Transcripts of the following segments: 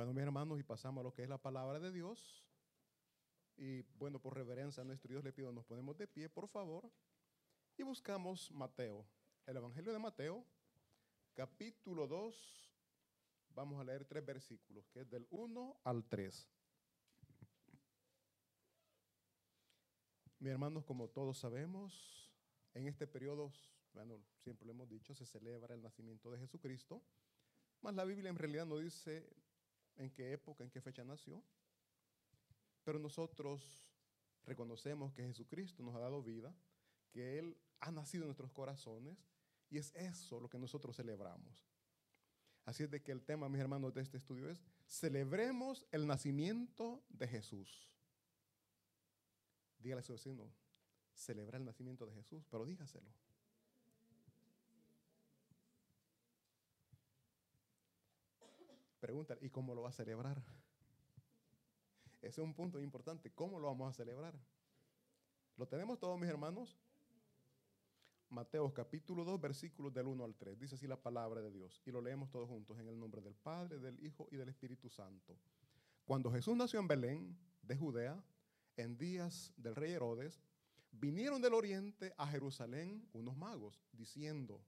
Bueno, mis hermanos, y pasamos a lo que es la palabra de Dios. Y bueno, por reverencia a nuestro Dios le pido, nos ponemos de pie, por favor, y buscamos Mateo, el Evangelio de Mateo, capítulo 2. Vamos a leer tres versículos, que es del 1 al 3. Mis hermanos, como todos sabemos, en este periodo, bueno, siempre lo hemos dicho, se celebra el nacimiento de Jesucristo, mas la Biblia en realidad no dice en qué época, en qué fecha nació, pero nosotros reconocemos que Jesucristo nos ha dado vida, que Él ha nacido en nuestros corazones, y es eso lo que nosotros celebramos. Así es de que el tema, mis hermanos, de este estudio es, celebremos el nacimiento de Jesús. Dígale a su vecino, celebra el nacimiento de Jesús, pero dígaselo. Pregúntale, ¿y cómo lo va a celebrar? Ese es un punto importante. ¿Cómo lo vamos a celebrar? ¿Lo tenemos todos, mis hermanos? Mateo capítulo 2, versículos del 1 al 3. Dice así la palabra de Dios. Y lo leemos todos juntos en el nombre del Padre, del Hijo y del Espíritu Santo. Cuando Jesús nació en Belén, de Judea, en días del rey Herodes, vinieron del oriente a Jerusalén unos magos, diciendo,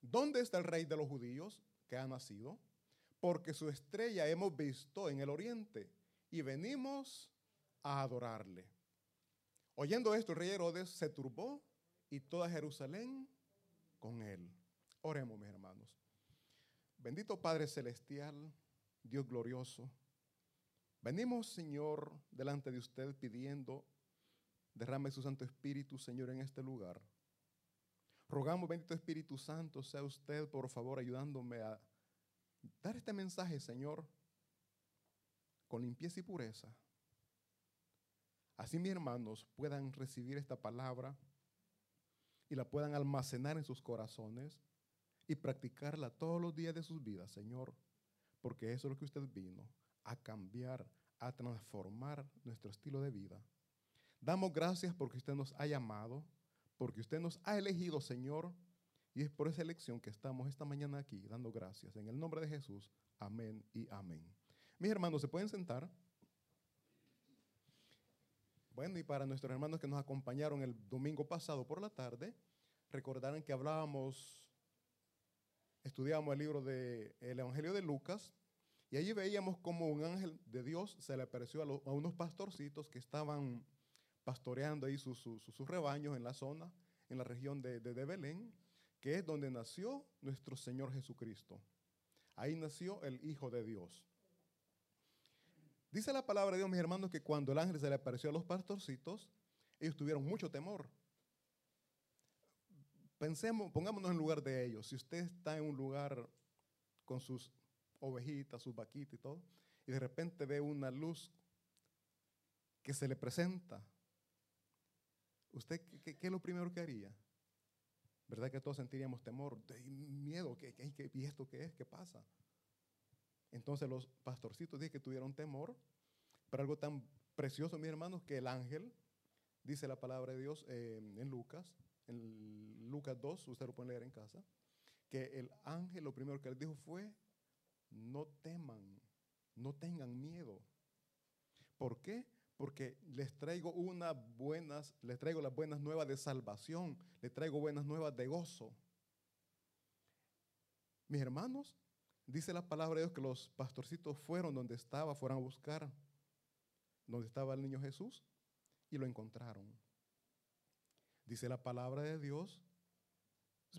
¿dónde está el rey de los judíos que ha nacido? Porque su estrella hemos visto en el oriente y venimos a adorarle. Oyendo esto, el rey Herodes se turbó y toda Jerusalén con él. Oremos, mis hermanos. Bendito Padre Celestial, Dios glorioso. Venimos, Señor, delante de usted pidiendo, derrame su Santo Espíritu, Señor, en este lugar. Rogamos, bendito Espíritu Santo, sea usted, por favor, ayudándome a dar este mensaje, Señor, con limpieza y pureza. Así mis hermanos puedan recibir esta palabra y la puedan almacenar en sus corazones y practicarla todos los días de sus vidas, Señor, porque eso es lo que usted vino, a cambiar, a transformar nuestro estilo de vida. Damos gracias porque usted nos ha llamado, porque usted nos ha elegido, Señor, y es por esa elección que estamos esta mañana aquí dando gracias. En el nombre de Jesús, amén y amén. Mis hermanos, ¿se pueden sentar? Bueno, y para nuestros hermanos que nos acompañaron el domingo pasado por la tarde, recordarán que hablábamos, estudiamos el libro del Evangelio de Lucas, y allí veíamos como un ángel de Dios se le apareció a, unos pastorcitos que estaban pastoreando ahí sus, rebaños en la zona, en la región de, de Belén, que es donde nació nuestro Señor Jesucristo. Ahí nació el Hijo de Dios. Dice la palabra de Dios, mis hermanos, que cuando el ángel se le apareció a los pastorcitos, ellos tuvieron mucho temor. Pensemos, pongámonos en lugar de ellos. Si usted está en un lugar con sus ovejitas, sus vaquitas y todo, y de repente ve una luz que se le presenta, ¿usted qué, es lo primero que haría? ¿Verdad que todos sentiríamos temor, miedo? ¿qué, y esto qué es? ¿Qué pasa? Entonces los pastorcitos dije que tuvieron temor, pero algo tan precioso, mis hermanos, que el ángel, dice la palabra de Dios eh, en Lucas, en Lucas 2, usted lo puede leer en casa, que el ángel lo primero que les dijo fue, no teman, no tengan miedo. ¿Por qué? Porque les traigo unas buenas, les traigo las buenas nuevas de salvación, les traigo buenas nuevas de gozo. Mis hermanos, Dice la palabra de Dios que los pastorcitos fueron donde estaba, fueron a buscar donde estaba el niño Jesús y lo encontraron. Dice la palabra de Dios.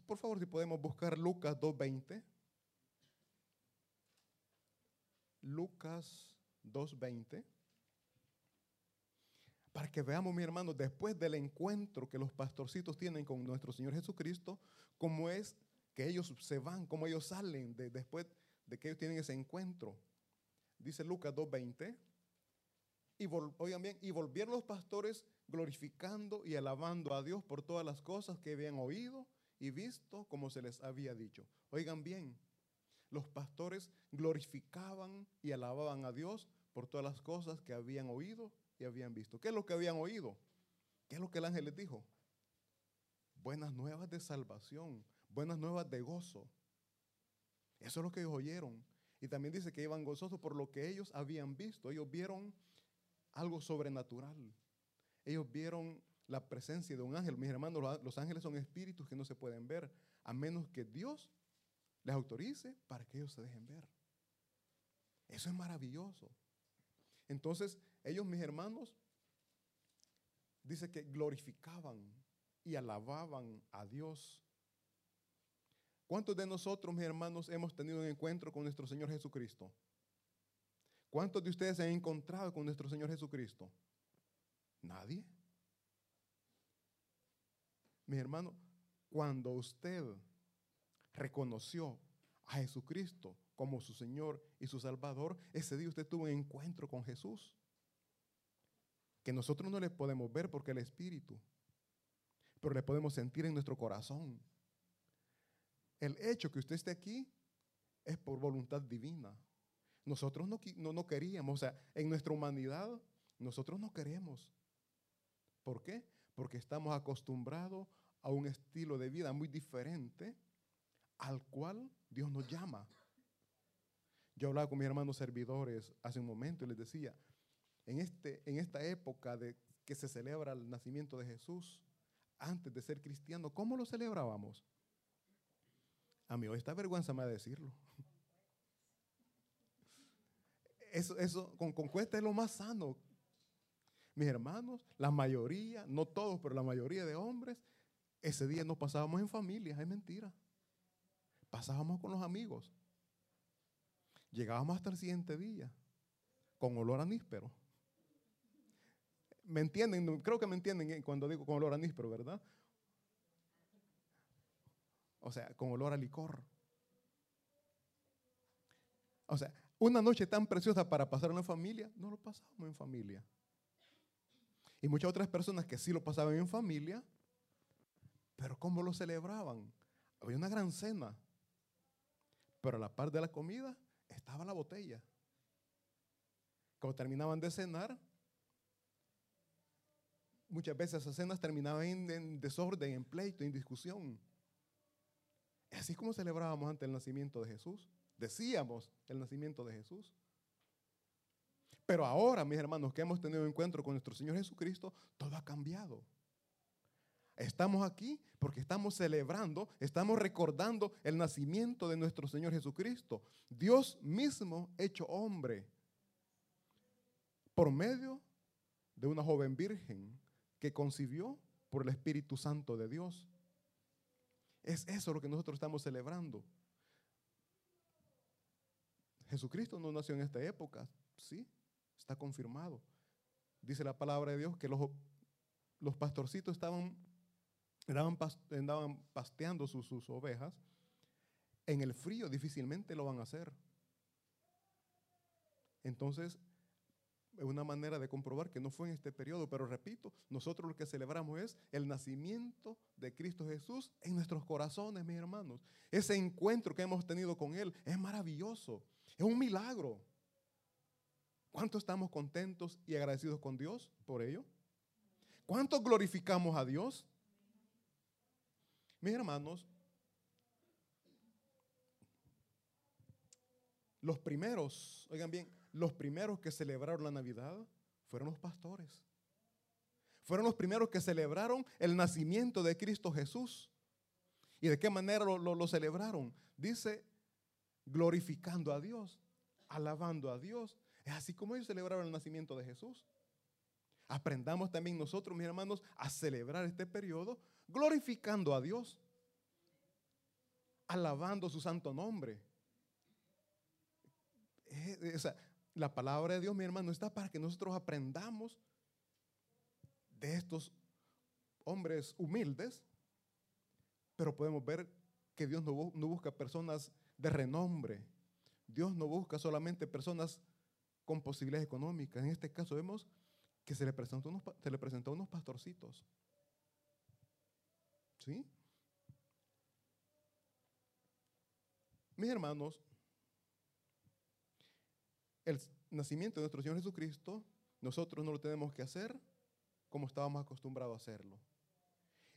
Por favor, si podemos buscar Lucas 2.20. Lucas 2.20. Para que veamos, mi hermano, después del encuentro que los pastorcitos tienen con nuestro Señor Jesucristo, cómo es que ellos se van, cómo ellos salen de, después de que ellos tienen ese encuentro. Dice Lucas 2.20. Y, y volvieron los pastores glorificando y alabando a Dios por todas las cosas que habían oído y visto como se les había dicho. Oigan bien, los pastores glorificaban y alababan a Dios por todas las cosas que habían oído y habían visto. ¿Qué es lo que habían oído? ¿Qué es lo que el ángel les dijo? Buenas nuevas de salvación, buenas nuevas de gozo. Eso es lo que ellos oyeron. Y también dice que iban gozosos por lo que ellos habían visto. Ellos vieron algo sobrenatural. Ellos vieron la presencia de un ángel. Mis hermanos, los ángeles son espíritus que no se pueden ver, a menos que Dios les autorice para que ellos se dejen ver. Eso es maravilloso. Entonces, ellos, mis hermanos, dice que glorificaban y alababan a Dios. ¿Cuántos de nosotros, mis hermanos, hemos tenido un encuentro con nuestro Señor Jesucristo? ¿Cuántos de ustedes se han encontrado con nuestro Señor Jesucristo? Nadie. Mi hermano, cuando usted reconoció a Jesucristo como su Señor y su Salvador, ese día usted tuvo un encuentro con Jesús. Que nosotros no le podemos ver porque el Espíritu, pero le podemos sentir en nuestro corazón. El hecho que usted esté aquí es por voluntad divina. Nosotros no, no, no queríamos, o sea, en nuestra humanidad, nosotros no queremos. ¿Por qué? Porque estamos acostumbrados a un estilo de vida muy diferente al cual Dios nos llama. Yo hablaba con mis hermanos servidores hace un momento y les decía, en, este, en esta época de que se celebra el nacimiento de Jesús, antes de ser cristiano, ¿cómo lo celebrábamos? A mí hoy está vergüenza me decirlo. Eso, eso con, con cuesta es lo más sano. Mis hermanos, la mayoría, no todos, pero la mayoría de hombres, ese día nos pasábamos en familia, es mentira. Pasábamos con los amigos. Llegábamos hasta el siguiente día con olor a níspero. ¿Me entienden? Creo que me entienden cuando digo con olor a níspero, ¿verdad? O sea, con olor a licor. O sea, una noche tan preciosa para pasar en familia, no lo pasábamos en familia. Y muchas otras personas que sí lo pasaban en familia, pero ¿cómo lo celebraban? Había una gran cena, pero a la par de la comida estaba la botella. Cuando terminaban de cenar, muchas veces esas cenas terminaban en, desorden, en pleito, en discusión. Así como celebrábamos ante el nacimiento de Jesús. Decíamos el nacimiento de Jesús. Pero ahora, mis hermanos, que hemos tenido encuentro con nuestro Señor Jesucristo, todo ha cambiado. Estamos aquí porque estamos celebrando, estamos recordando el nacimiento de nuestro Señor Jesucristo. Dios mismo hecho hombre por medio de una joven virgen que concibió por el Espíritu Santo de Dios. Es eso lo que nosotros estamos celebrando. Jesucristo no nació en esta época, sí, está confirmado. Dice la palabra de Dios que los, los pastorcitos estaban andaban, pasteando sus, sus ovejas, en el frío difícilmente lo van a hacer. Entonces, es una manera de comprobar que no fue en este periodo, pero repito, nosotros lo que celebramos es el nacimiento de Cristo Jesús en nuestros corazones, mis hermanos. Ese encuentro que hemos tenido con Él es maravilloso, es un milagro. ¿Cuánto estamos contentos y agradecidos con Dios por ello? ¿Cuánto glorificamos a Dios? Mis hermanos, los primeros, oigan bien, los primeros que celebraron la Navidad fueron los pastores. Fueron los primeros que celebraron el nacimiento de Cristo Jesús. ¿Y de qué manera lo, celebraron? Dice, glorificando a Dios, alabando a Dios. Es así como ellos celebraron el nacimiento de Jesús. Aprendamos también nosotros, mis hermanos, a celebrar este periodo glorificando a Dios, alabando su santo nombre. Eh, la palabra de Dios, mi hermano, está para que nosotros aprendamos de estos hombres humildes, pero podemos ver que Dios no, no busca personas de renombre. Dios no busca solamente personas con posibilidades económicas. En este caso vemos que se le presentó unos, se le presentó unos pastorcitos. ¿Sí? Mis hermanos, el nacimiento de nuestro Señor Jesucristo, nosotros no lo tenemos que hacer como estábamos acostumbrados a hacerlo.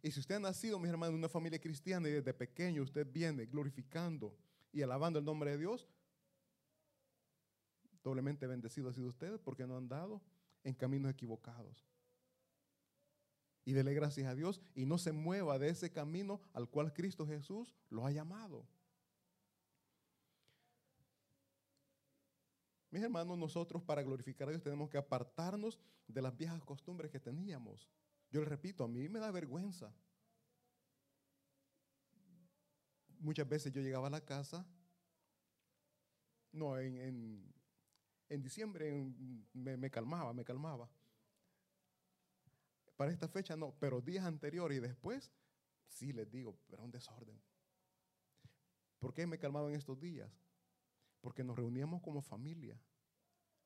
Y si usted ha nacido, mis hermanos, en una familia cristiana y desde pequeño usted viene glorificando y alabando el nombre de Dios, doblemente bendecido ha sido usted porque no han dado en caminos equivocados. Y dele gracias a Dios y no se mueva de ese camino al cual Cristo Jesús lo ha llamado. Mis hermanos, nosotros para glorificar a Dios tenemos que apartarnos de las viejas costumbres que teníamos. Yo le repito, a mí me da vergüenza. Muchas veces yo llegaba a la casa, no, en, diciembre me, me calmaba, me calmaba. Para esta fecha no, pero días anteriores y después, sí les digo, era un desorden. ¿Por qué me calmaba en estos días? Porque nos reuníamos como familia.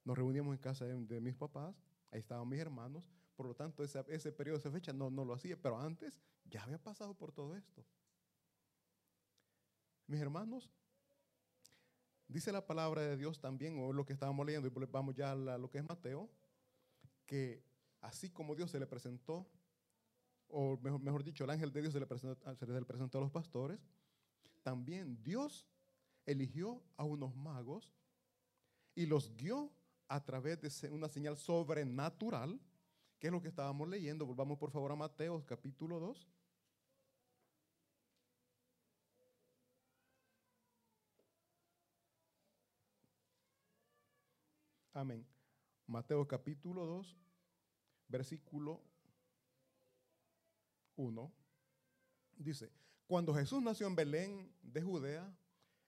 Nos reuníamos en casa de, mis papás, ahí estaban mis hermanos, por lo tanto ese, ese periodo, esa fecha no, no lo hacía, pero antes ya había pasado por todo esto. Mis hermanos, dice la palabra de Dios también, o lo que estábamos leyendo, y vamos ya a lo que es Mateo, que así como Dios se le presentó, o mejor, mejor dicho, el ángel de Dios se le, presentó, se le presentó a los pastores, también Dios eligió a unos magos y los guió a través de una señal sobrenatural, que es lo que estábamos leyendo. Volvamos por favor a Mateo capítulo 2. Amén. Mateo capítulo 2, versículo 1. Dice, cuando Jesús nació en Belén de Judea,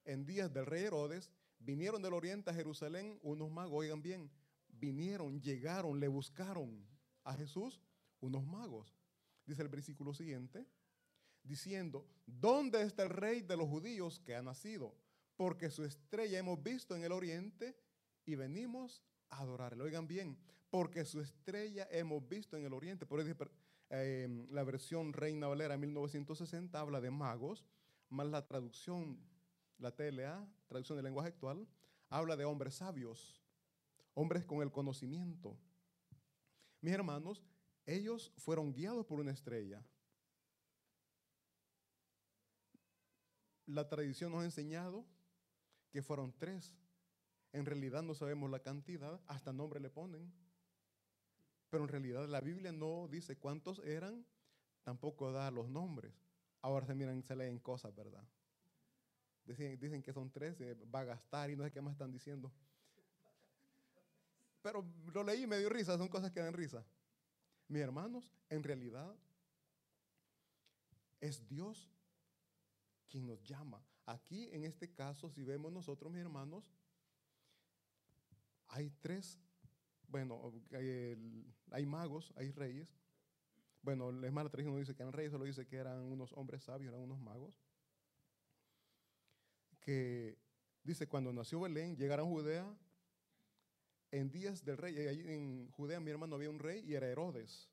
en días del rey Herodes, vinieron del oriente a Jerusalén unos magos, oigan bien, vinieron, llegaron, le buscaron a Jesús unos magos. Dice el versículo siguiente, diciendo, ¿dónde está el rey de los judíos que ha nacido? Porque su estrella hemos visto en el oriente y venimos a adorarle. Oigan bien, porque su estrella hemos visto en el oriente. Por eso eh, la versión Reina Valera 1960 habla de magos, más la traducción la TLA, traducción del lenguaje actual, habla de hombres sabios, hombres con el conocimiento. Mis hermanos, ellos fueron guiados por una estrella. La tradición nos ha enseñado que fueron tres. En realidad no sabemos la cantidad, hasta nombre le ponen. Pero en realidad la Biblia no dice cuántos eran, tampoco da los nombres. Ahora se miran, se leen cosas, ¿verdad? Dicen, que son tres, eh, va a gastar y no sé qué más están diciendo. Pero lo leí y me dio risa, son cosas que dan risa. Mis hermanos, en realidad es Dios quien nos llama. Aquí, en este caso, si vemos nosotros, mis hermanos, hay tres, bueno, hay, magos, hay reyes. Bueno, la hermana tradición no dice que eran reyes, solo dice que eran unos hombres sabios, eran unos magos que dice, cuando nació Belén, llegaron a Judea en días del rey. Y allí en Judea, mi hermano, había un rey y era Herodes.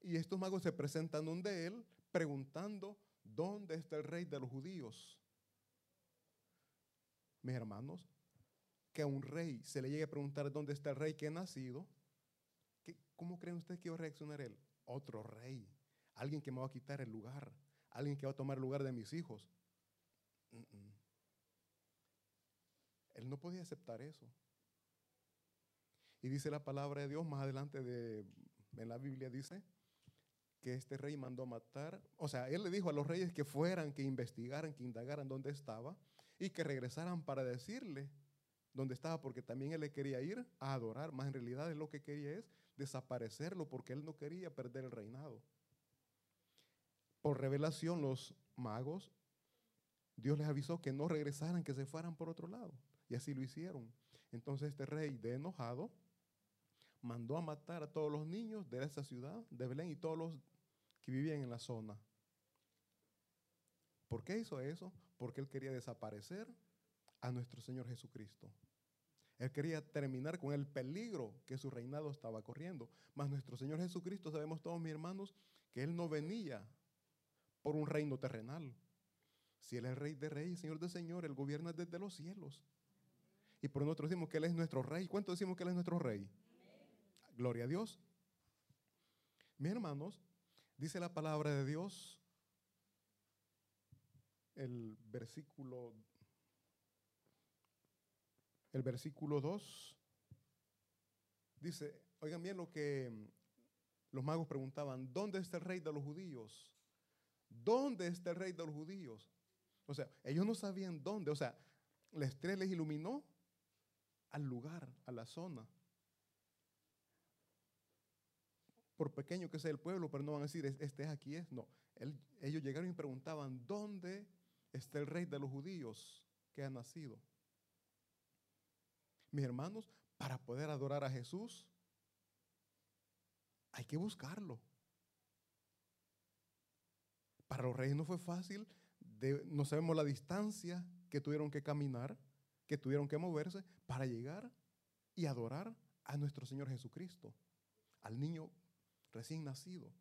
Y estos magos se presentan donde él preguntando, ¿dónde está el rey de los judíos? Mis hermanos, que a un rey se le llegue a preguntar dónde está el rey que ha nacido, ¿cómo creen ustedes que iba a reaccionar él? Otro rey, alguien que me va a quitar el lugar, alguien que va a tomar el lugar de mis hijos. Él no podía aceptar eso. Y dice la palabra de Dios más adelante de, en la Biblia, dice que este rey mandó a matar, o sea, él le dijo a los reyes que fueran, que investigaran, que indagaran dónde estaba y que regresaran para decirle dónde estaba, porque también él le quería ir a adorar, más en realidad lo que quería es desaparecerlo, porque él no quería perder el reinado. Por revelación los magos Dios les avisó que no regresaran, que se fueran por otro lado. Y así lo hicieron. Entonces este rey, de enojado, mandó a matar a todos los niños de esa ciudad, de Belén, y todos los que vivían en la zona. ¿Por qué hizo eso? Porque él quería desaparecer a nuestro Señor Jesucristo. Él quería terminar con el peligro que su reinado estaba corriendo. Mas nuestro Señor Jesucristo, sabemos todos mis hermanos, que Él no venía por un reino terrenal. Si Él es Rey de Reyes, Señor de Señor, Él gobierna desde los cielos. Y por nosotros decimos que Él es nuestro Rey. ¿Cuánto decimos que Él es nuestro Rey? Gloria a Dios. Mis hermanos, dice la palabra de Dios, el versículo el versículo 2 dice, oigan bien lo que los magos preguntaban, ¿dónde está el rey de los judíos? ¿Dónde está el rey de los judíos? O sea, ellos no sabían dónde, o sea, la estrella les iluminó al lugar, a la zona. Por pequeño que sea el pueblo, pero no van a decir, este es aquí es. No, ellos llegaron y preguntaban, ¿dónde está el rey de los judíos que ha nacido? Mis hermanos, para poder adorar a Jesús, hay que buscarlo. Para los reyes no fue fácil, no sabemos la distancia que tuvieron que caminar, que tuvieron que moverse para llegar y adorar a nuestro Señor Jesucristo, al niño recién nacido.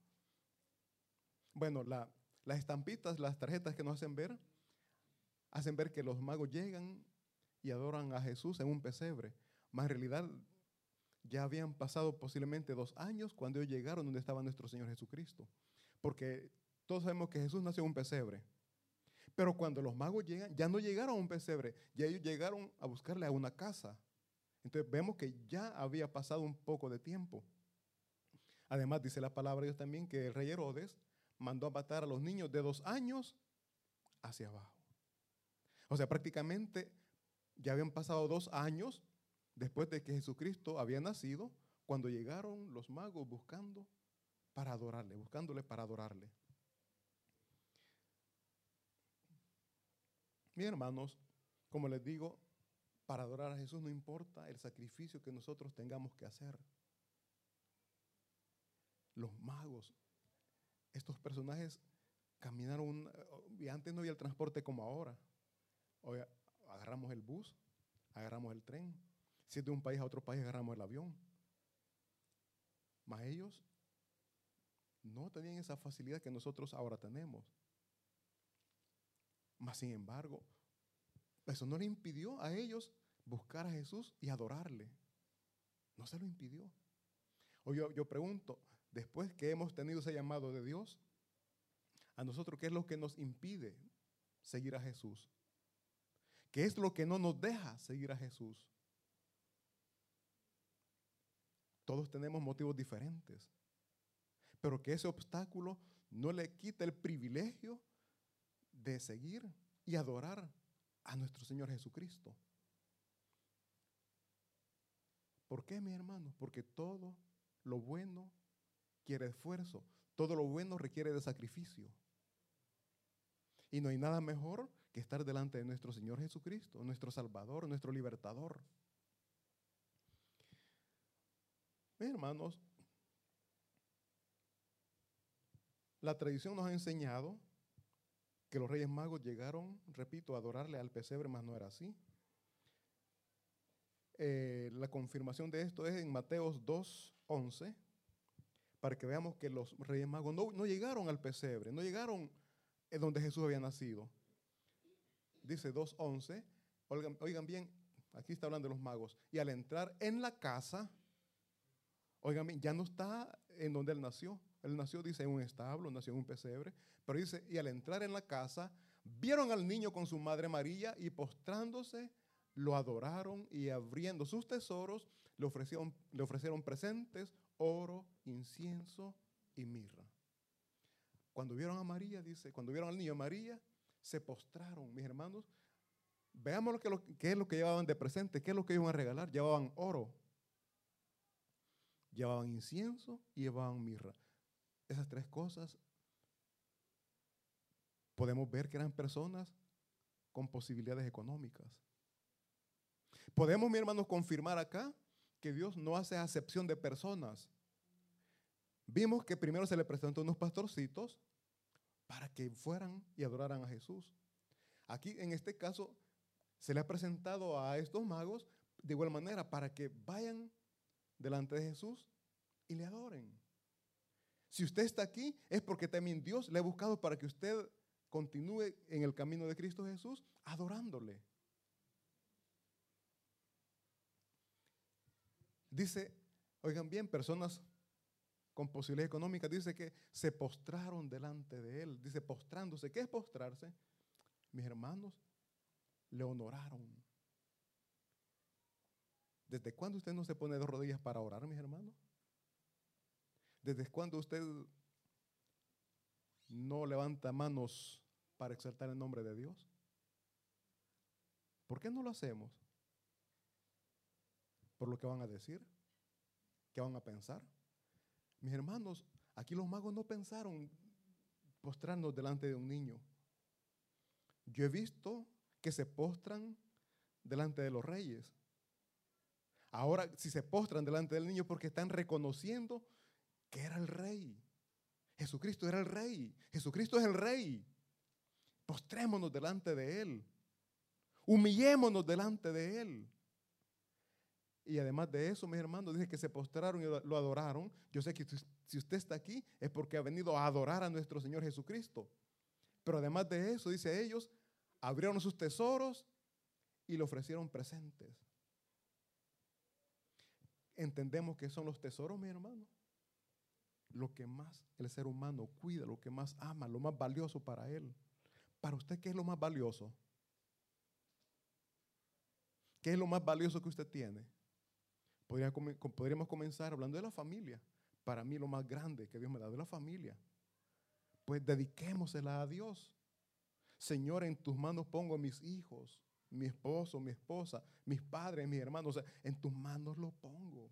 Bueno, las estampitas, las tarjetas que nos hacen ver, hacen ver que los magos llegan y adoran a Jesús en un pesebre. Más en realidad ya habían pasado posiblemente dos años cuando ellos llegaron donde estaba nuestro Señor Jesucristo. Porque todos sabemos que Jesús nació en un pesebre. Pero cuando los magos llegan, ya no llegaron a un pesebre, ya ellos llegaron a buscarle a una casa. Entonces vemos que ya había pasado un poco de tiempo. Además dice la palabra de Dios también que el rey Herodes mandó a matar a los niños de dos años hacia abajo. O sea, prácticamente ya habían pasado dos años después de que Jesucristo había nacido, cuando llegaron los magos buscando para adorarle, buscándole para adorarle. Mis hermanos, como les digo, para adorar a Jesús no importa el sacrificio que nosotros tengamos que hacer. Los magos, estos personajes caminaron, antes no había el transporte como ahora. Agarramos el bus, agarramos el tren, si es de un país a otro país, agarramos el avión. Mas ellos no tenían esa facilidad que nosotros ahora tenemos. Mas sin embargo, eso no le impidió a ellos buscar a Jesús y adorarle. No se lo impidió. O yo, yo pregunto, después que hemos tenido ese llamado de Dios, a nosotros, ¿qué es lo que nos impide seguir a Jesús? ¿Qué es lo que no nos deja seguir a Jesús? Todos tenemos motivos diferentes. Pero que ese obstáculo no le quita el privilegio de seguir y adorar a nuestro Señor Jesucristo. ¿Por qué, mi hermano? Porque todo lo bueno quiere esfuerzo, todo lo bueno requiere de sacrificio. Y no hay nada mejor que estar delante de nuestro Señor Jesucristo, nuestro Salvador, nuestro libertador. Mis hermanos, la tradición nos ha enseñado que los reyes magos llegaron, repito, a adorarle al pesebre, mas no era así. Eh, la confirmación de esto es en Mateos 2.11, para que veamos que los reyes magos no, llegaron al pesebre, no llegaron en donde Jesús había nacido. Dice 2.11, oigan, oigan bien, aquí está hablando de los magos, y al entrar en la casa, Oigan, ya no está en donde él nació. Él nació, dice, en un establo, nació en un pesebre. Pero dice, y al entrar en la casa, vieron al niño con su madre María y postrándose, lo adoraron y abriendo sus tesoros, le ofrecieron, le ofrecieron presentes, oro, incienso y mirra. Cuando vieron a María, dice, cuando vieron al niño María, se postraron, mis hermanos. Veamos lo que, lo, qué es lo que llevaban de presente, qué es lo que iban a regalar. Llevaban oro, llevaban incienso y llevaban mirra. Esas tres cosas podemos ver que eran personas con posibilidades económicas. Podemos, mi hermano, confirmar acá que Dios no hace acepción de personas. Vimos que primero se le presentó unos pastorcitos para que fueran y adoraran a Jesús. Aquí, en este caso, se le ha presentado a estos magos de igual manera para que vayan delante de Jesús y le adoren. Si usted está aquí es porque también Dios le ha buscado para que usted continúe en el camino de Cristo Jesús adorándole. Dice, oigan bien, personas con posibilidades económicas, dice que se postraron delante de Él. Dice, postrándose. ¿Qué es postrarse? Mis hermanos le honoraron. ¿Desde cuándo usted no se pone de rodillas para orar, mis hermanos? ¿Desde cuándo usted no levanta manos para exaltar el nombre de Dios? ¿Por qué no lo hacemos? ¿Por lo que van a decir? ¿Qué van a pensar? Mis hermanos, aquí los magos no pensaron postrarnos delante de un niño. Yo he visto que se postran delante de los reyes. Ahora, si se postran delante del niño porque están reconociendo que era el rey. Jesucristo era el rey. Jesucristo es el rey. Postrémonos delante de Él. Humillémonos delante de Él. Y además de eso, mis hermanos, dice que se postraron y lo adoraron. Yo sé que si usted está aquí es porque ha venido a adorar a nuestro Señor Jesucristo. Pero además de eso, dice ellos, abrieron sus tesoros y le ofrecieron presentes. Entendemos que son los tesoros, mi hermano. Lo que más el ser humano cuida, lo que más ama, lo más valioso para él. Para usted, ¿qué es lo más valioso? ¿Qué es lo más valioso que usted tiene? podríamos comenzar hablando de la familia. Para mí lo más grande que Dios me da de la familia. Pues dediquémosela a Dios. Señor, en tus manos pongo mis hijos, mi esposo, mi esposa, mis padres, mis hermanos. O sea, en tus manos lo pongo.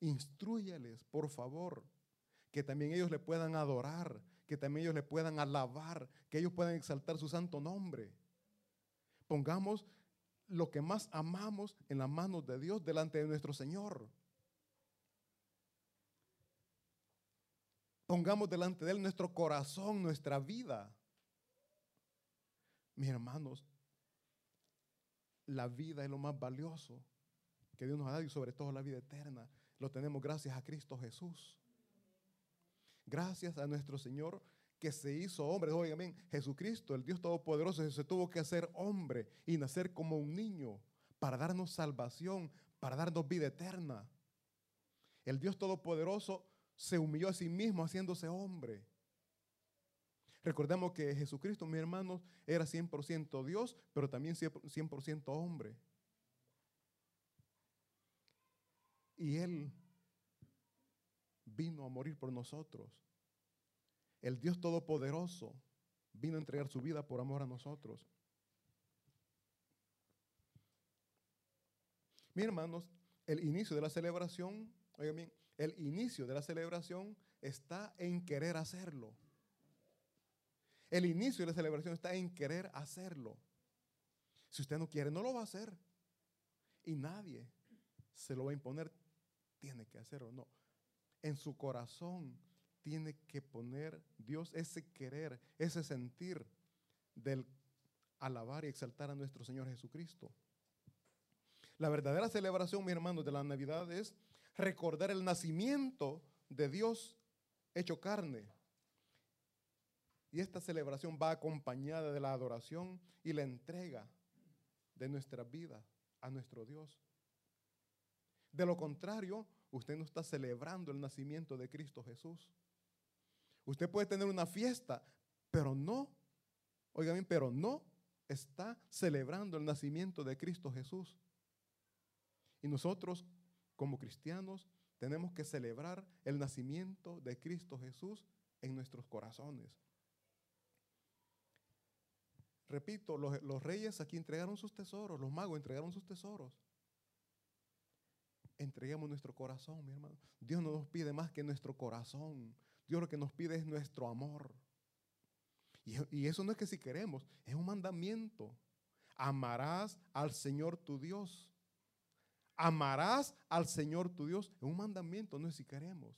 Instruyales, por favor, que también ellos le puedan adorar, que también ellos le puedan alabar, que ellos puedan exaltar su santo nombre. Pongamos lo que más amamos en las manos de Dios delante de nuestro Señor. Pongamos delante de Él nuestro corazón, nuestra vida. Mis hermanos, la vida es lo más valioso que Dios nos ha dado y sobre todo la vida eterna. Lo tenemos gracias a Cristo Jesús. Gracias a nuestro Señor que se hizo hombre. Oigan Jesucristo, el Dios Todopoderoso, se tuvo que hacer hombre y nacer como un niño para darnos salvación, para darnos vida eterna. El Dios Todopoderoso se humilló a sí mismo haciéndose hombre. Recordemos que Jesucristo, mis hermanos, era 100% Dios, pero también 100% hombre. Y Él vino a morir por nosotros. El Dios Todopoderoso vino a entregar su vida por amor a nosotros. Mis hermanos, el inicio de la celebración, oigan bien, el inicio de la celebración está en querer hacerlo. El inicio de la celebración está en querer hacerlo. Si usted no quiere, no lo va a hacer. Y nadie se lo va a imponer. Tiene que hacerlo. No. En su corazón tiene que poner Dios ese querer, ese sentir del alabar y exaltar a nuestro Señor Jesucristo. La verdadera celebración, mi hermanos, de la Navidad es recordar el nacimiento de Dios hecho carne. Y esta celebración va acompañada de la adoración y la entrega de nuestra vida a nuestro Dios. De lo contrario, usted no está celebrando el nacimiento de Cristo Jesús. Usted puede tener una fiesta, pero no, oiga bien, pero no está celebrando el nacimiento de Cristo Jesús. Y nosotros, como cristianos, tenemos que celebrar el nacimiento de Cristo Jesús en nuestros corazones. Repito, los, los, reyes aquí entregaron sus tesoros, los magos entregaron sus tesoros. Entreguemos nuestro corazón, mi hermano. Dios no nos pide más que nuestro corazón. Dios lo que nos pide es nuestro amor. Y, eso no es que si queremos, es un mandamiento. Amarás al Señor tu Dios. Amarás al Señor tu Dios. Es un mandamiento, no es si queremos.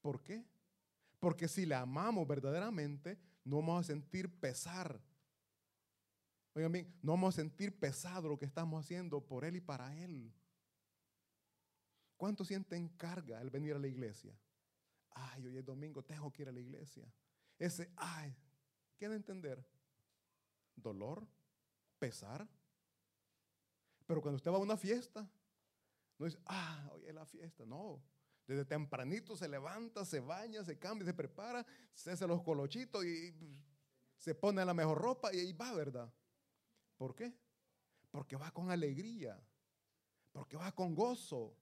¿Por qué? Porque si le amamos verdaderamente, no vamos a sentir pesar. Oigan bien, no vamos a sentir pesado lo que estamos haciendo por Él y para Él. ¿Cuánto sienten carga el venir a la iglesia? ay, hoy es domingo, tengo que ir a la iglesia. Ese, ay, ¿qué de entender? Dolor, pesar. Pero cuando usted va a una fiesta, no dice, ah, hoy es la fiesta. No, desde tempranito se levanta, se baña, se cambia, se prepara, se hace los colochitos y se pone la mejor ropa y ahí va, ¿verdad? ¿Por qué? porque va con alegría, porque va con gozo.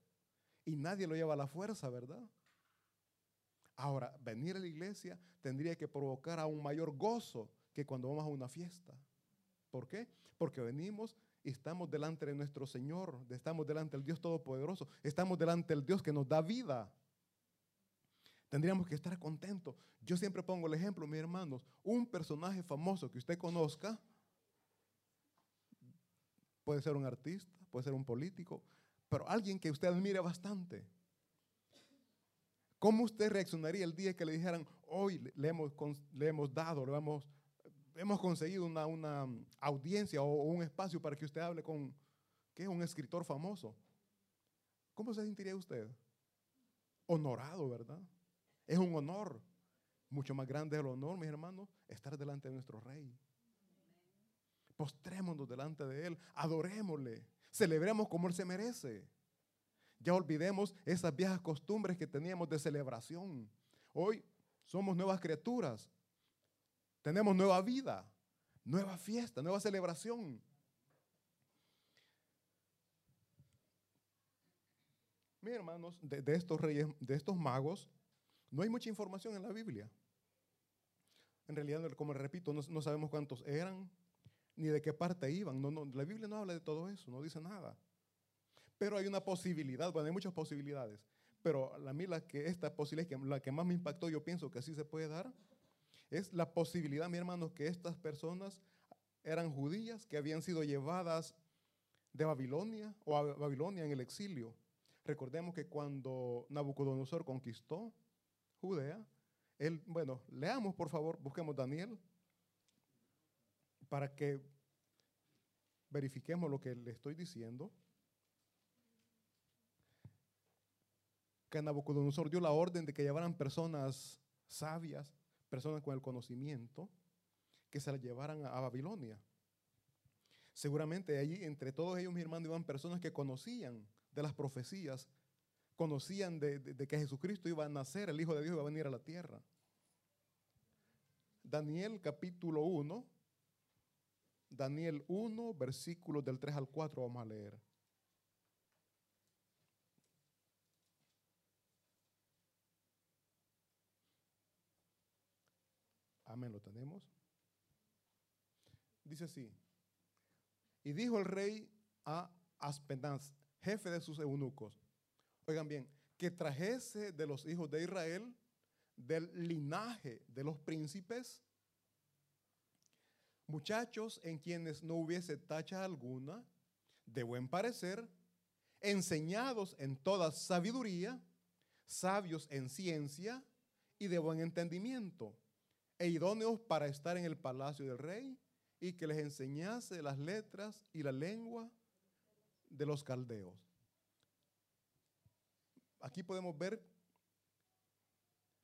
Y nadie lo lleva a la fuerza, ¿verdad? Ahora, venir a la iglesia tendría que provocar aún mayor gozo que cuando vamos a una fiesta. ¿Por qué? Porque venimos y estamos delante de nuestro Señor, estamos delante del Dios Todopoderoso, estamos delante del Dios que nos da vida. Tendríamos que estar contentos. Yo siempre pongo el ejemplo, mis hermanos, un personaje famoso que usted conozca, puede ser un artista, puede ser un político, pero alguien que usted admire bastante. ¿Cómo usted reaccionaría el día que le dijeran, hoy le hemos, le hemos dado, le hemos, hemos conseguido una, una, audiencia o un espacio para que usted hable con, ¿qué un escritor famoso? ¿Cómo se sentiría usted? Honorado, ¿verdad? Es un honor. Mucho más grande el honor, mis hermanos, estar delante de nuestro rey. Postrémonos delante de él, adorémosle, celebremos como él se merece. Ya olvidemos esas viejas costumbres que teníamos de celebración. Hoy somos nuevas criaturas. Tenemos nueva vida, nueva fiesta, nueva celebración. Mis hermanos, de, estos reyes, de estos magos, no hay mucha información en la Biblia. En realidad, como repito, no, sabemos cuántos eran, ni de qué parte iban. No, no, la Biblia no habla de todo eso, no dice nada. Pero hay una posibilidad, bueno, hay muchas posibilidades. Pero a mí la que esta posibilidad, la que más me impactó, yo pienso que así se puede dar, es la posibilidad, mi hermano, que estas personas eran judías que habían sido llevadas de Babilonia o a Babilonia en el exilio. Recordemos que cuando Nabucodonosor conquistó Judea, él, bueno, leamos por favor, busquemos Daniel para que verifiquemos lo que le estoy diciendo. que Nabucodonosor dio la orden de que llevaran personas sabias, personas con el conocimiento, que se las llevaran a, Babilonia. Seguramente allí, entre todos ellos, mi hermano, iban personas que conocían de las profecías, conocían de, de que Jesucristo iba a nacer, el Hijo de Dios iba a venir a la tierra. Daniel capítulo 1, Daniel 1, versículos del 3 al 4 vamos a leer. Amén, lo tenemos. Dice así. Y dijo el rey a Aspenaz, jefe de sus eunucos, oigan bien, que trajese de los hijos de Israel, del linaje de los príncipes, muchachos en quienes no hubiese tacha alguna, de buen parecer, enseñados en toda sabiduría, sabios en ciencia y de buen entendimiento e idóneos para estar en el palacio del rey y que les enseñase las letras y la lengua de los caldeos. Aquí podemos ver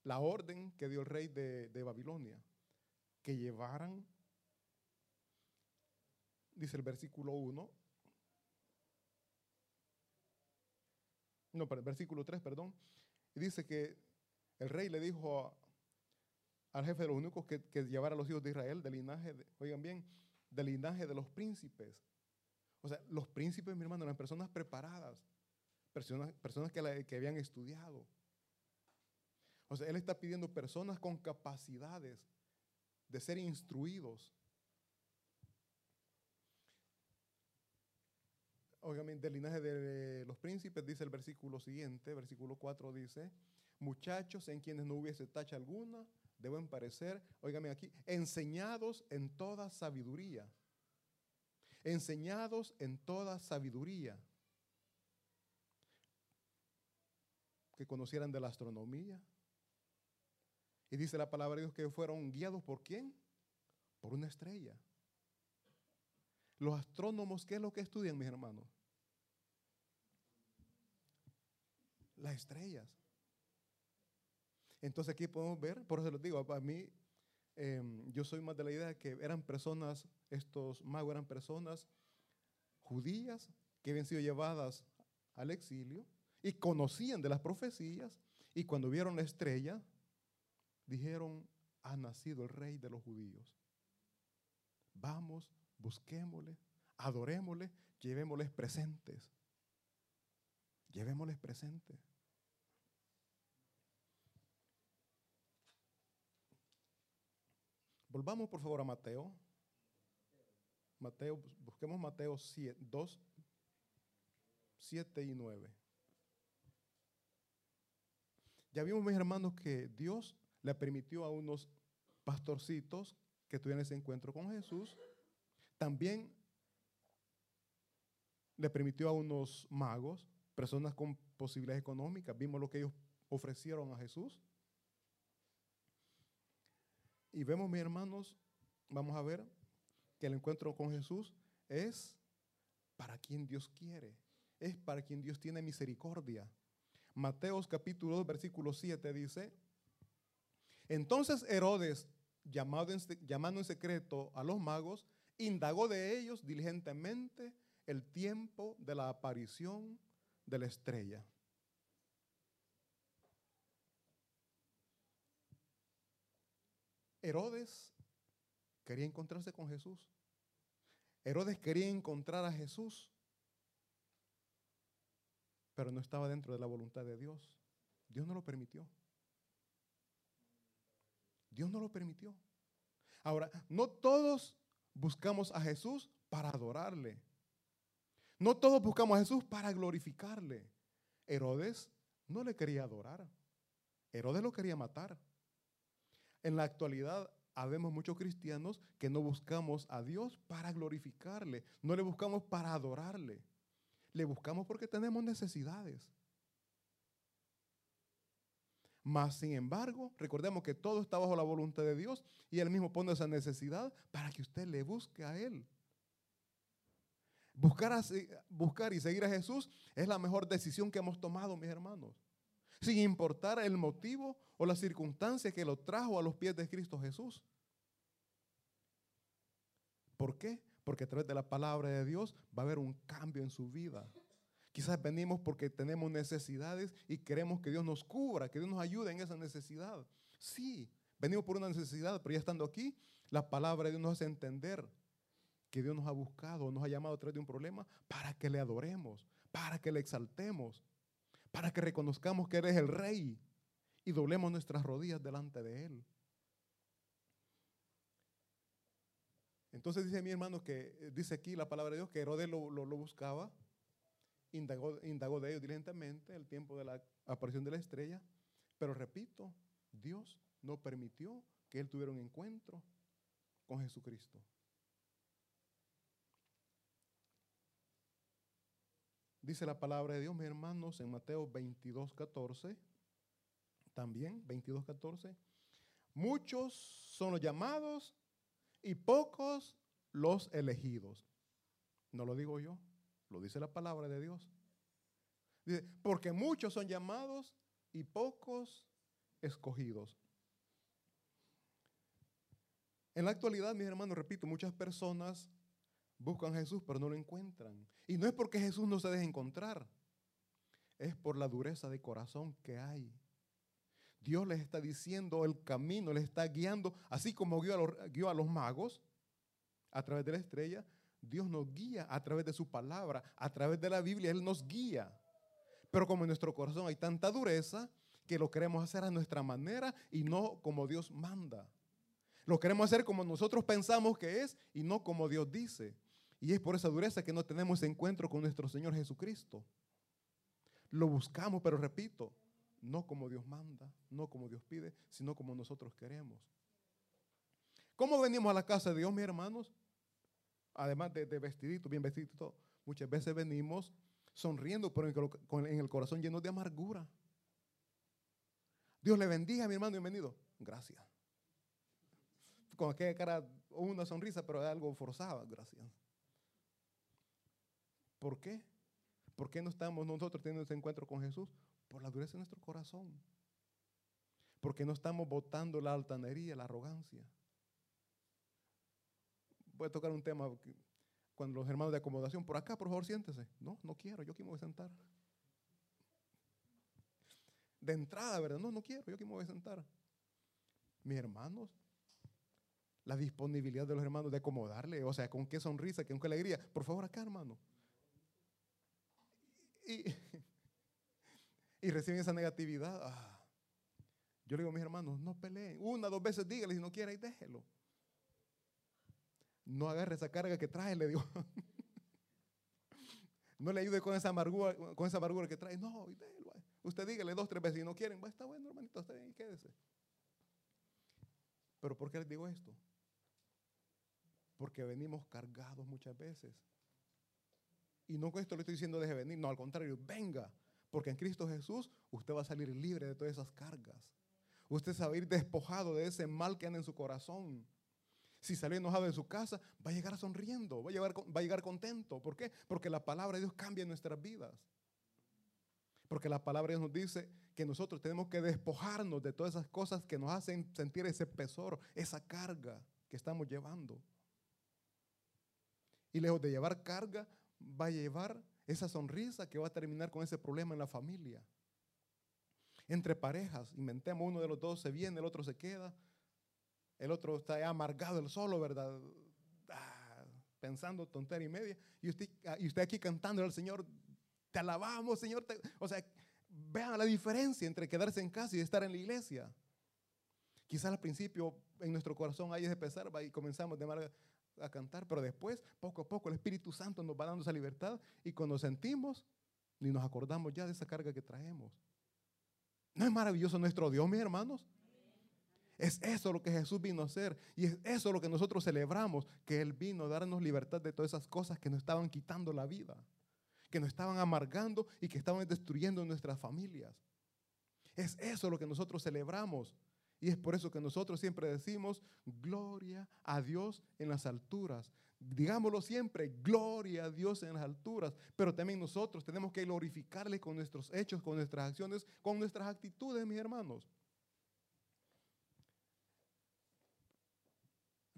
la orden que dio el rey de, de Babilonia, que llevaran, dice el versículo 1, no, el versículo 3, perdón, y dice que el rey le dijo al jefe de los únicos que, llevara a los hijos de Israel del linaje, oigan bien, del linaje de los príncipes. O sea, los príncipes, mi hermano, eran personas preparadas, personas, personas que, que habían estudiado. O sea, él está pidiendo personas con capacidades de ser instruidos. Oigan, del linaje de los príncipes, dice el versículo siguiente, versículo 4 dice, muchachos en quienes no hubiese tacha alguna, de buen parecer, óigame aquí, enseñados en toda sabiduría. Enseñados en toda sabiduría. Que conocieran de la astronomía. Y dice la palabra de Dios que fueron guiados por quién? Por una estrella. Los astrónomos, ¿qué es lo que estudian, mis hermanos? Las estrellas. Entonces aquí podemos ver, por eso les digo, a mí em, yo soy más de la idea de que eran personas, estos magos eran personas judías que habían sido llevadas al exilio y conocían de las profecías y cuando vieron la estrella dijeron, ha nacido el rey de los judíos. Vamos, busquémosle, adorémosle, llevémosles presentes. Llevémosles presentes. Volvamos por favor a Mateo. Mateo, busquemos Mateo 2, 7 y 9. Ya vimos, mis hermanos, que Dios le permitió a unos pastorcitos que tuvieran ese encuentro con Jesús. También le permitió a unos magos, personas con posibilidades económicas. Vimos lo que ellos ofrecieron a Jesús. Y vemos, mis hermanos, vamos a ver que el encuentro con Jesús es para quien Dios quiere, es para quien Dios tiene misericordia. Mateos capítulo 2, versículo 7 dice, entonces Herodes, llamado llamando en secreto a los magos, indagó de ellos diligentemente el tiempo de la aparición de la estrella. Herodes quería encontrarse con Jesús. Herodes quería encontrar a Jesús, pero no estaba dentro de la voluntad de Dios. Dios no lo permitió. Dios no lo permitió. Ahora, no todos buscamos a Jesús para adorarle. No todos buscamos a Jesús para glorificarle. Herodes no le quería adorar. Herodes lo quería matar. En la actualidad, habemos muchos cristianos que no buscamos a Dios para glorificarle, no le buscamos para adorarle, le buscamos porque tenemos necesidades. Mas, sin embargo, recordemos que todo está bajo la voluntad de Dios y Él mismo pone esa necesidad para que usted le busque a Él. Buscar, buscar y seguir a Jesús es la mejor decisión que hemos tomado, mis hermanos sin importar el motivo o la circunstancia que lo trajo a los pies de Cristo Jesús. ¿Por qué? Porque a través de la palabra de Dios va a haber un cambio en su vida. Quizás venimos porque tenemos necesidades y queremos que Dios nos cubra, que Dios nos ayude en esa necesidad. Sí, venimos por una necesidad, pero ya estando aquí, la palabra de Dios nos hace entender que Dios nos ha buscado, nos ha llamado a través de un problema para que le adoremos, para que le exaltemos para que reconozcamos que eres el rey y doblemos nuestras rodillas delante de Él. Entonces dice mi hermano que, dice aquí la palabra de Dios, que Herodes lo, buscaba, indagó, de ellos diligentemente el tiempo de la aparición de la estrella, pero repito, Dios no permitió que él tuviera un encuentro con Jesucristo. Dice la palabra de Dios, mis hermanos, en Mateo 22, 14, también 22, 14. Muchos son los llamados y pocos los elegidos. No lo digo yo, lo dice la palabra de Dios. Dice, porque muchos son llamados y pocos escogidos. En la actualidad, mis hermanos, repito, muchas personas buscan a Jesús, pero no lo encuentran. Y no es porque Jesús no se deje encontrar, es por la dureza de corazón que hay. Dios les está diciendo el camino, les está guiando, así como guió a, los, guió a los magos a través de la estrella, Dios nos guía a través de su palabra, a través de la Biblia, Él nos guía. Pero como en nuestro corazón hay tanta dureza que lo queremos hacer a nuestra manera y no como Dios manda. Lo queremos hacer como nosotros pensamos que es y no como Dios dice. Y es por esa dureza que no tenemos encuentro con nuestro Señor Jesucristo. Lo buscamos, pero repito, no como Dios manda, no como Dios pide, sino como nosotros queremos. ¿Cómo venimos a la casa de Dios, mis hermanos? Además de, vestidito, bien vestidito, muchas veces venimos sonriendo, pero en el corazón lleno de amargura. Dios le bendiga, mi hermano, bienvenido. Gracias. Con aquella cara una sonrisa, pero algo forzada, gracias. ¿Por qué? ¿Por qué no estamos nosotros teniendo ese encuentro con Jesús? Por la dureza de nuestro corazón. Porque no estamos votando la altanería, la arrogancia. Voy a tocar un tema cuando los hermanos de acomodación, por acá, por favor, siéntese. No, no quiero, yo aquí me voy a sentar. De entrada, ¿verdad? No, no quiero, yo aquí me voy a sentar. Mis hermanos, la disponibilidad de los hermanos de acomodarle, o sea, con qué sonrisa, con qué alegría. Por favor, acá, hermano. Y, y reciben esa negatividad. Ah. Yo le digo a mis hermanos, no peleen. Una, dos veces dígale, si no quiere, y déjelo. No agarre esa carga que trae, le digo. no le ayude con esa amargura, con esa amargura que trae. No. Usted dígale dos, tres veces, si no quieren, va, está bueno, hermanito, está bien, quédese. Pero ¿por qué les digo esto? Porque venimos cargados muchas veces. Y no con esto le estoy diciendo deje venir, no, al contrario, venga. Porque en Cristo Jesús usted va a salir libre de todas esas cargas. Usted se va a ir despojado de ese mal que anda en su corazón. Si salió enojado de su casa, va a llegar sonriendo, va a, llegar, va a llegar contento. ¿Por qué? Porque la palabra de Dios cambia nuestras vidas. Porque la palabra de Dios nos dice que nosotros tenemos que despojarnos de todas esas cosas que nos hacen sentir ese pesor, esa carga que estamos llevando. Y lejos de llevar carga, va a llevar esa sonrisa que va a terminar con ese problema en la familia. Entre parejas, inventemos uno de los dos se viene, el otro se queda, el otro está amargado el solo, ¿verdad? Ah, pensando tontería y media, y usted, ah, y usted aquí cantando al Señor, te alabamos, Señor. o sea, vean la diferencia entre quedarse en casa y estar en la iglesia. Quizás al principio en nuestro corazón hay ese pesar y comenzamos de manera a cantar, pero después, poco a poco, el Espíritu Santo nos va dando esa libertad y cuando sentimos, ni nos acordamos ya de esa carga que traemos. ¿No es maravilloso nuestro Dios, mis hermanos? Es eso lo que Jesús vino a hacer y es eso lo que nosotros celebramos, que Él vino a darnos libertad de todas esas cosas que nos estaban quitando la vida, que nos estaban amargando y que estaban destruyendo nuestras familias. Es eso lo que nosotros celebramos. Y es por eso que nosotros siempre decimos, gloria a Dios en las alturas. Digámoslo siempre, gloria a Dios en las alturas. Pero también nosotros tenemos que glorificarle con nuestros hechos, con nuestras acciones, con nuestras actitudes, mis hermanos.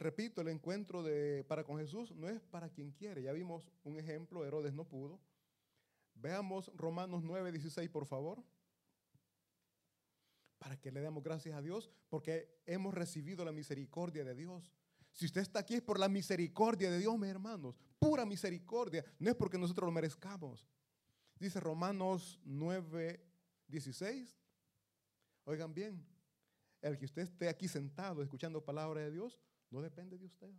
Repito, el encuentro de, para con Jesús no es para quien quiere. Ya vimos un ejemplo, Herodes no pudo. Veamos Romanos 9, 16, por favor para que le demos gracias a Dios, porque hemos recibido la misericordia de Dios. Si usted está aquí es por la misericordia de Dios, mis hermanos, pura misericordia, no es porque nosotros lo merezcamos. Dice Romanos 9, 16. Oigan bien, el que usted esté aquí sentado escuchando palabra de Dios, no depende de usted.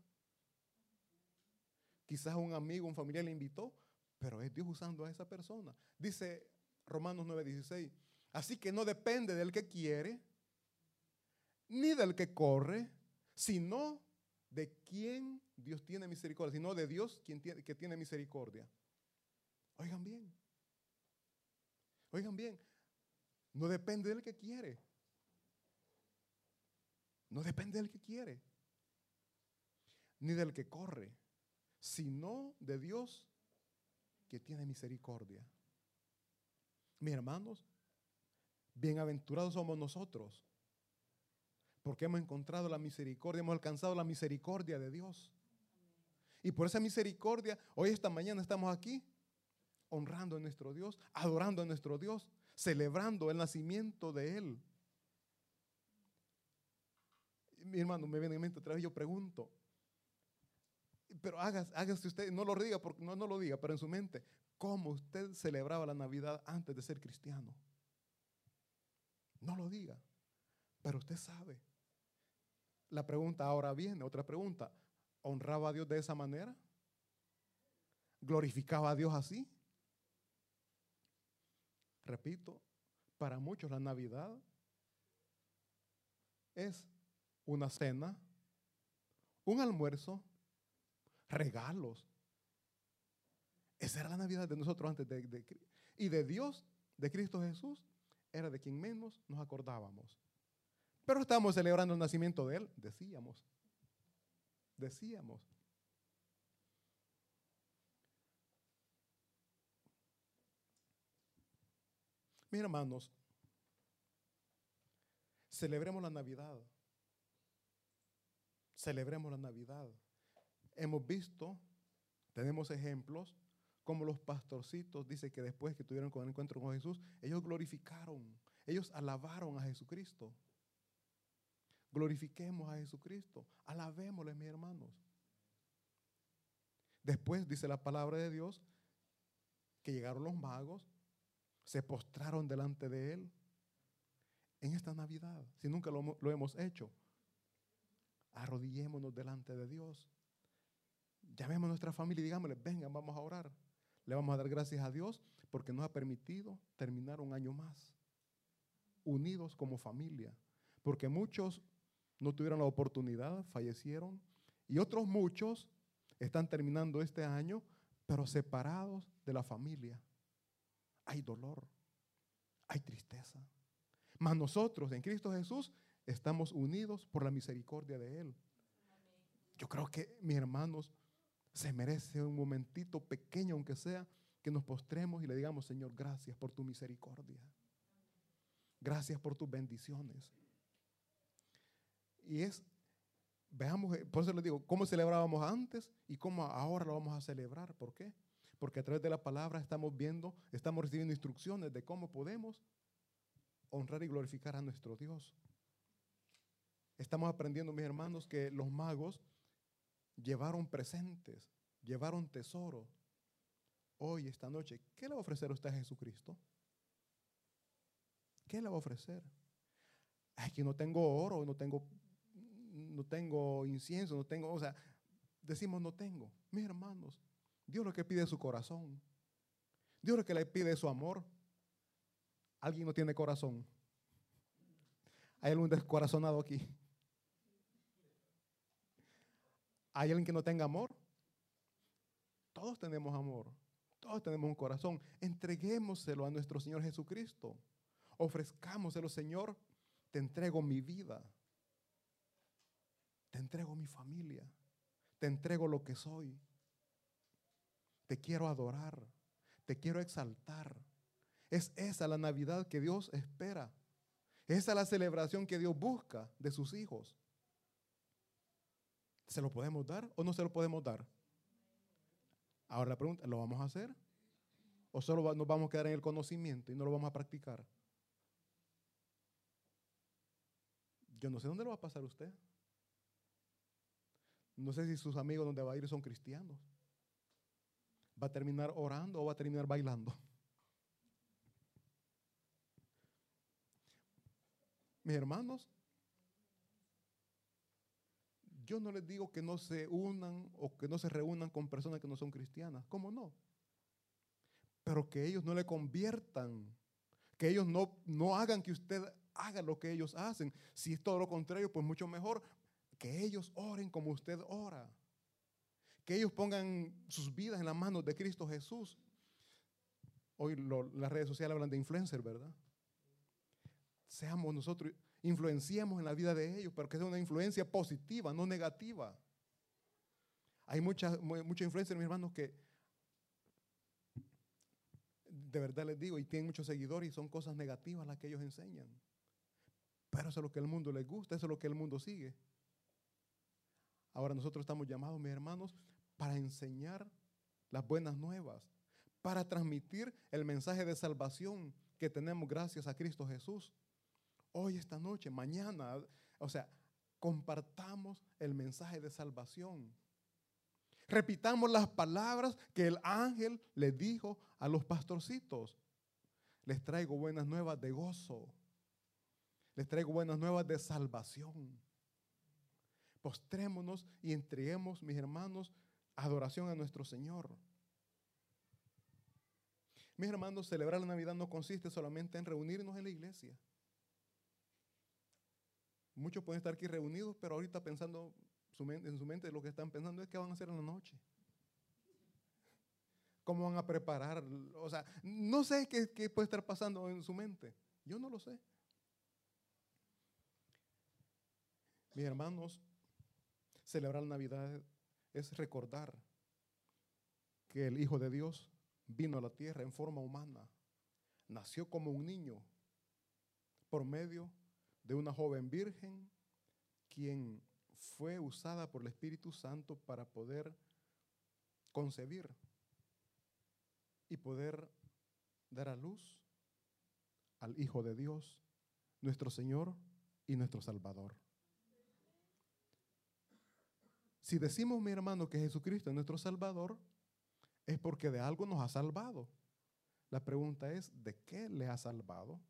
Quizás un amigo, un familiar le invitó, pero es Dios usando a esa persona. Dice Romanos 9, 16. Así que no depende del que quiere, ni del que corre, sino de quien Dios tiene misericordia, sino de Dios quien tiene, que tiene misericordia. Oigan bien, oigan bien, no depende del que quiere, no depende del que quiere, ni del que corre, sino de Dios que tiene misericordia. Mis hermanos, Bienaventurados somos nosotros, porque hemos encontrado la misericordia, hemos alcanzado la misericordia de Dios. Y por esa misericordia, hoy esta mañana estamos aquí honrando a nuestro Dios, adorando a nuestro Dios, celebrando el nacimiento de Él. Mi hermano, me viene en mente otra vez, yo pregunto, pero hágase, usted, no lo diga, porque, no, no lo diga, pero en su mente, ¿cómo usted celebraba la Navidad antes de ser cristiano? No lo diga, pero usted sabe. La pregunta ahora viene, otra pregunta. ¿Honraba a Dios de esa manera? ¿Glorificaba a Dios así? Repito, para muchos la Navidad es una cena, un almuerzo, regalos. Esa era la Navidad de nosotros antes de, y de Dios, de Cristo Jesús, era de quien menos nos acordábamos. Pero estamos celebrando el nacimiento de Él, decíamos. Decíamos. Mis hermanos, celebremos la Navidad. Celebremos la Navidad. Hemos visto, tenemos ejemplos como los pastorcitos, dice que después que tuvieron un encuentro con Jesús, ellos glorificaron, ellos alabaron a Jesucristo. Glorifiquemos a Jesucristo. Alabémosle, mis hermanos. Después dice la palabra de Dios que llegaron los magos, se postraron delante de Él en esta Navidad, si nunca lo, lo hemos hecho. Arrodillémonos delante de Dios. Llamemos a nuestra familia y digámosle, vengan, vamos a orar. Le vamos a dar gracias a Dios porque nos ha permitido terminar un año más, unidos como familia. Porque muchos no tuvieron la oportunidad, fallecieron, y otros muchos están terminando este año, pero separados de la familia. Hay dolor, hay tristeza. Mas nosotros en Cristo Jesús estamos unidos por la misericordia de Él. Yo creo que, mis hermanos, se merece un momentito pequeño, aunque sea, que nos postremos y le digamos, Señor, gracias por tu misericordia. Gracias por tus bendiciones. Y es, veamos, eh, por eso les digo, cómo celebrábamos antes y cómo ahora lo vamos a celebrar. ¿Por qué? Porque a través de la palabra estamos viendo, estamos recibiendo instrucciones de cómo podemos honrar y glorificar a nuestro Dios. Estamos aprendiendo, mis hermanos, que los magos llevaron presentes, llevaron tesoro. Hoy, esta noche, ¿qué le va a ofrecer usted a Jesucristo? ¿Qué le va a ofrecer? Ay, que no tengo oro, no tengo, no tengo incienso, no tengo, o sea, decimos no tengo. Mis hermanos, Dios lo que pide es su corazón. Dios lo que le pide es su amor. Alguien no tiene corazón. ¿Hay algún descorazonado aquí? ¿Hay alguien que no tenga amor? Todos tenemos amor. Todos tenemos un corazón. Entreguémoselo a nuestro Señor Jesucristo. Ofrezcámoselo, Señor. Te entrego mi vida. Te entrego mi familia. Te entrego lo que soy. Te quiero adorar. Te quiero exaltar. Es esa la Navidad que Dios espera. Esa es la celebración que Dios busca de sus hijos. ¿Se lo podemos dar o no se lo podemos dar? Ahora la pregunta, ¿lo vamos a hacer? ¿O solo nos vamos a quedar en el conocimiento y no lo vamos a practicar? Yo no sé dónde lo va a pasar usted. No sé si sus amigos donde va a ir son cristianos. ¿Va a terminar orando o va a terminar bailando? Mis hermanos, yo no les digo que no se unan o que no se reúnan con personas que no son cristianas. ¿Cómo no? Pero que ellos no le conviertan, que ellos no, no hagan que usted haga lo que ellos hacen. Si es todo lo contrario, pues mucho mejor que ellos oren como usted ora. Que ellos pongan sus vidas en las manos de Cristo Jesús. Hoy las redes sociales hablan de influencer, ¿verdad? Seamos nosotros influenciemos en la vida de ellos, pero que sea una influencia positiva, no negativa. Hay mucha, mucha influencia, mis hermanos, que de verdad les digo, y tienen muchos seguidores y son cosas negativas las que ellos enseñan. Pero eso es lo que el mundo les gusta, eso es lo que el mundo sigue. Ahora nosotros estamos llamados, mis hermanos, para enseñar las buenas nuevas, para transmitir el mensaje de salvación que tenemos gracias a Cristo Jesús hoy, esta noche, mañana. O sea, compartamos el mensaje de salvación. Repitamos las palabras que el ángel le dijo a los pastorcitos. Les traigo buenas nuevas de gozo. Les traigo buenas nuevas de salvación. Postrémonos y entreguemos, mis hermanos, adoración a nuestro Señor. Mis hermanos, celebrar la Navidad no consiste solamente en reunirnos en la iglesia. Muchos pueden estar aquí reunidos, pero ahorita pensando en su mente lo que están pensando es qué van a hacer en la noche. ¿Cómo van a preparar? O sea, no sé qué, puede estar pasando en su mente. Yo no lo sé. Mis hermanos, celebrar Navidad es recordar que el Hijo de Dios vino a la tierra en forma humana, nació como un niño por medio de una joven virgen quien fue usada por el Espíritu Santo para poder concebir y poder dar a luz al Hijo de Dios, nuestro Señor y nuestro Salvador. Si decimos, mi hermano, que Jesucristo es nuestro Salvador, es porque de algo nos ha salvado. La pregunta es, ¿de qué le ha salvado?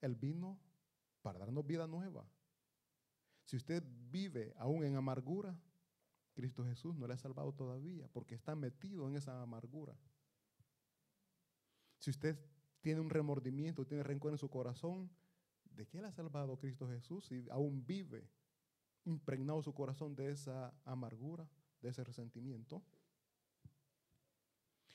Él vino para darnos vida nueva. Si usted vive aún en amargura, Cristo Jesús no le ha salvado todavía porque está metido en esa amargura. Si usted tiene un remordimiento, tiene rencor en su corazón, ¿de qué le ha salvado Cristo Jesús si aún vive impregnado su corazón de esa amargura, de ese resentimiento?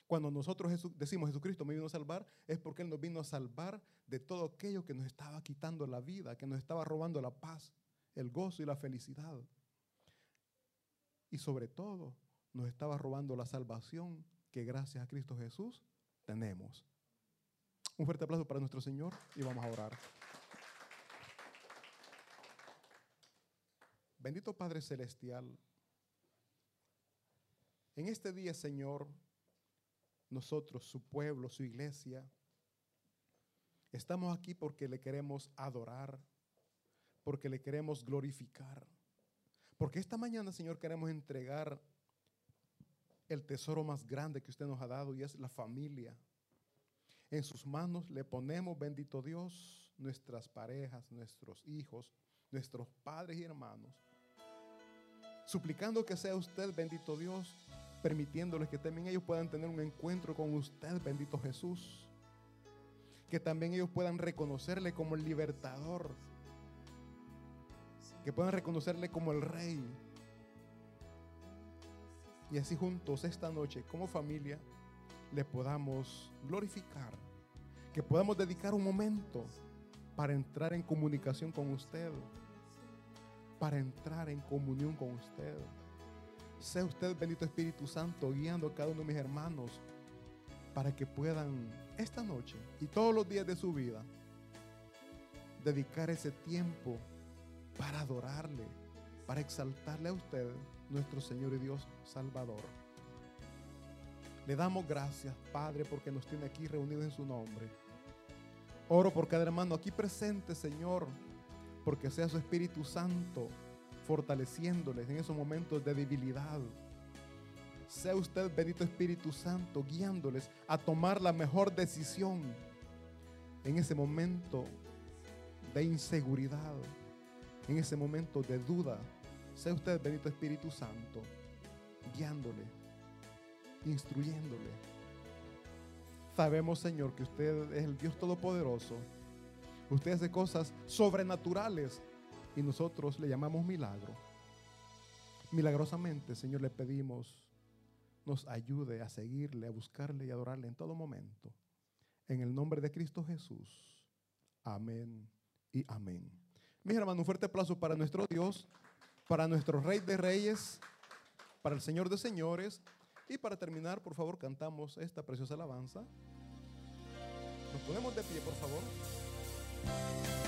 Cuando nosotros decimos Jesucristo me vino a salvar, es porque Él nos vino a salvar de todo aquello que nos estaba quitando la vida, que nos estaba robando la paz, el gozo y la felicidad. Y sobre todo, nos estaba robando la salvación que gracias a Cristo Jesús tenemos. Un fuerte aplauso para nuestro Señor y vamos a orar. Bendito Padre Celestial, en este día, Señor, nosotros, su pueblo, su iglesia, estamos aquí porque le queremos adorar, porque le queremos glorificar, porque esta mañana, Señor, queremos entregar el tesoro más grande que usted nos ha dado y es la familia. En sus manos le ponemos, bendito Dios, nuestras parejas, nuestros hijos, nuestros padres y hermanos, suplicando que sea usted, bendito Dios, permitiéndoles que también ellos puedan tener un encuentro con usted, bendito Jesús. Que también ellos puedan reconocerle como el libertador. Que puedan reconocerle como el rey. Y así juntos esta noche, como familia, le podamos glorificar. Que podamos dedicar un momento para entrar en comunicación con usted. Para entrar en comunión con usted sea usted, bendito Espíritu Santo, guiando a cada uno de mis hermanos para que puedan esta noche y todos los días de su vida dedicar ese tiempo para adorarle, para exaltarle a usted, nuestro Señor y Dios Salvador. Le damos gracias, Padre, porque nos tiene aquí reunidos en su nombre. Oro por cada hermano aquí presente, Señor, porque sea su Espíritu Santo fortaleciéndoles en esos momentos de debilidad. Sea usted, bendito Espíritu Santo, guiándoles a tomar la mejor decisión en ese momento de inseguridad, en ese momento de duda. Sea usted, bendito Espíritu Santo, guiándole, instruyéndole. Sabemos, Señor, que usted es el Dios Todopoderoso. Usted hace cosas sobrenaturales y nosotros le llamamos milagro. Milagrosamente, Señor, le pedimos nos ayude a seguirle, a buscarle y adorarle en todo momento. En el nombre de Cristo Jesús. Amén y amén. Mis hermanos, un fuerte aplauso para nuestro Dios, para nuestro Rey de Reyes, para el Señor de Señores. Y para terminar, por favor, cantamos esta preciosa alabanza. Nos ponemos de pie, por favor.